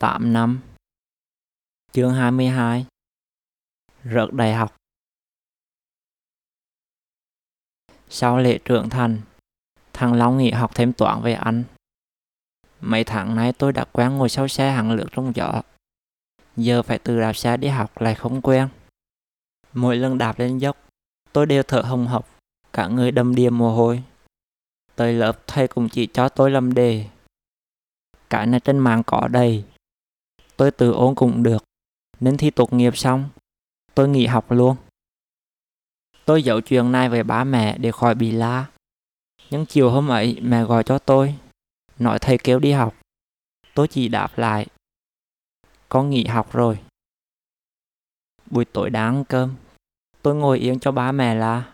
8 năm Chương 22 Rớt đại học Sau lễ trưởng thành, thằng Long nghỉ học thêm toán về anh. Mấy tháng nay tôi đã quen ngồi sau xe hàng lược trong gió. Giờ phải từ đạp xe đi học lại không quen. Mỗi lần đạp lên dốc, tôi đều thở hồng hộc, cả người đầm đìa mồ hôi. Tới lớp thầy cũng chỉ cho tôi làm đề. Cái này trên mạng có đầy. Tôi tự ôn cũng được, nên thi tốt nghiệp xong, tôi nghỉ học luôn. Tôi giấu chuyện này với ba mẹ để khỏi bị la. Nhưng chiều hôm ấy mẹ gọi cho tôi, nói thầy kêu đi học. Tôi chỉ đáp lại, con nghỉ học rồi. Buổi tối đã ăn cơm, tôi ngồi yên cho ba mẹ la.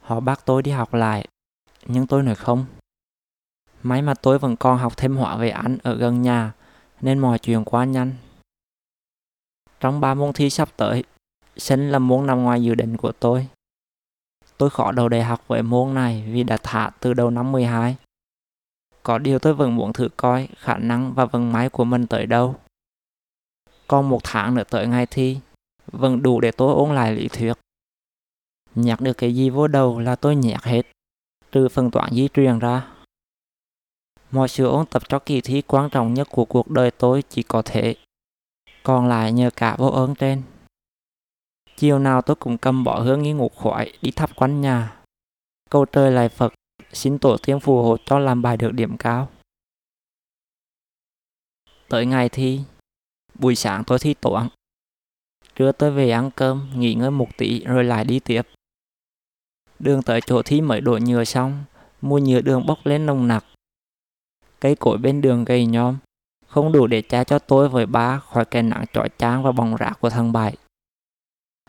Họ bắt tôi đi học lại, nhưng tôi nói không. May mà tôi vẫn còn học thêm họa về anh ở gần nhà, nên mọi chuyện quá nhanh. Trong ba môn thi sắp tới, sinh là môn nằm ngoài dự định của tôi. Tôi khó đầu đại học với môn này vì đã thả từ đầu năm 12. Có điều tôi vẫn muốn thử coi khả năng và vận máy của mình tới đâu. Còn một tháng nữa tới ngày thi, vẫn đủ để tôi ôn lại lý thuyết. Nhặt được cái gì vô đầu là tôi nhặt hết, trừ phần toán di truyền ra. Mọi sự ôn tập cho kỳ thi quan trọng nhất của cuộc đời tôi chỉ có thể. Còn lại nhờ cả vô ơn trên. Chiều nào tôi cũng cầm bỏ hương nghi ngục khỏi đi thắp quanh nhà. Cầu trời lại Phật, xin tổ tiên phù hộ cho làm bài được điểm cao. Tới ngày thi, buổi sáng tôi thi toán. Trưa tôi về ăn cơm, nghỉ ngơi một tí rồi lại đi tiếp. Đường tới chỗ thi mới đổ nhựa xong, mùi nhựa đường bốc lên nồng nặc. Cây cối bên đường gầy nhom, không đủ để che cho tôi với ba khỏi cái nắng chói chang và bóng rác của thằng bảy.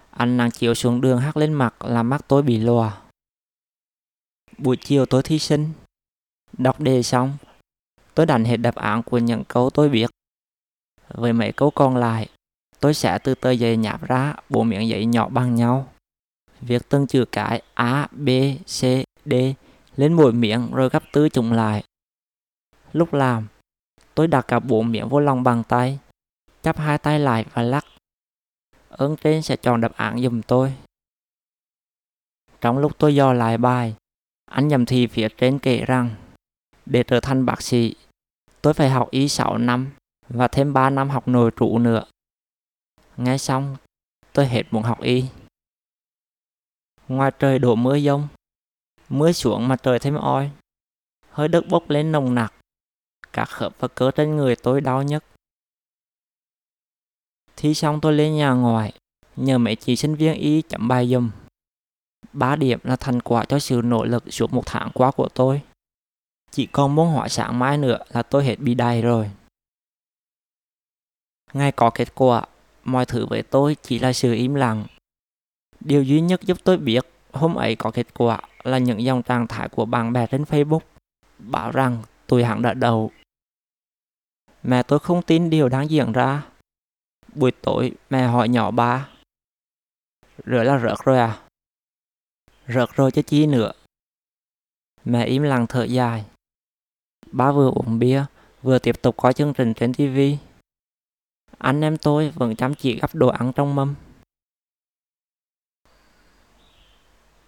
Ánh nắng chiếu xuống đường hắt lên mặt làm mắt tôi bị lòa. Buổi chiều tôi thi sinh. Đọc đề xong, tôi đánh hết đáp án của những câu tôi biết. Với mấy câu còn lại, tôi sẽ từ tờ giấy nháp ra bộ miệng giấy nhỏ bằng nhau. Viết từng chữ cái A, B, C, D lên mỗi miệng rồi gấp tứ chúng lại. Lúc làm, tôi đặt cả bộ miệng vô lòng bàn tay, chắp hai tay lại và lắc ơn trên sẽ chọn đáp án dùm tôi. Trong lúc tôi dò lại bài, anh nhầm thì phía trên kể rằng để trở thành bác sĩ, tôi phải học y 6 năm và thêm 3 năm học nội trụ nữa. Nghe xong, tôi hết muốn học y. Ngoài trời đổ mưa dông, mưa xuống mà trời thêm oi, hơi đất bốc lên nồng nặc, các khớp và cơ trên người tôi đau nhất. Thi xong tôi lên nhà ngoài, nhờ mấy chị sinh viên y chấm bài dùm. Ba điểm là thành quả cho sự nỗ lực suốt một tháng qua của tôi. Chỉ còn môn hỏi sáng mai nữa là tôi hết bị đầy rồi. Ngay có kết quả, mọi thứ với tôi chỉ là sự im lặng. Điều duy nhất giúp tôi biết hôm ấy có kết quả là những dòng trạng thái của bạn bè trên Facebook bảo rằng tôi hẳn đã đầu. Mẹ tôi không tin điều đang diễn ra. Buổi tối, mẹ hỏi nhỏ ba. Rửa là rớt rồi à? Rớt rồi chứ chi nữa. Mẹ im lặng thở dài. Ba vừa uống bia, Vừa tiếp tục coi chương trình trên TV Anh em tôi vẫn chăm chỉ gấp đồ ăn trong mâm.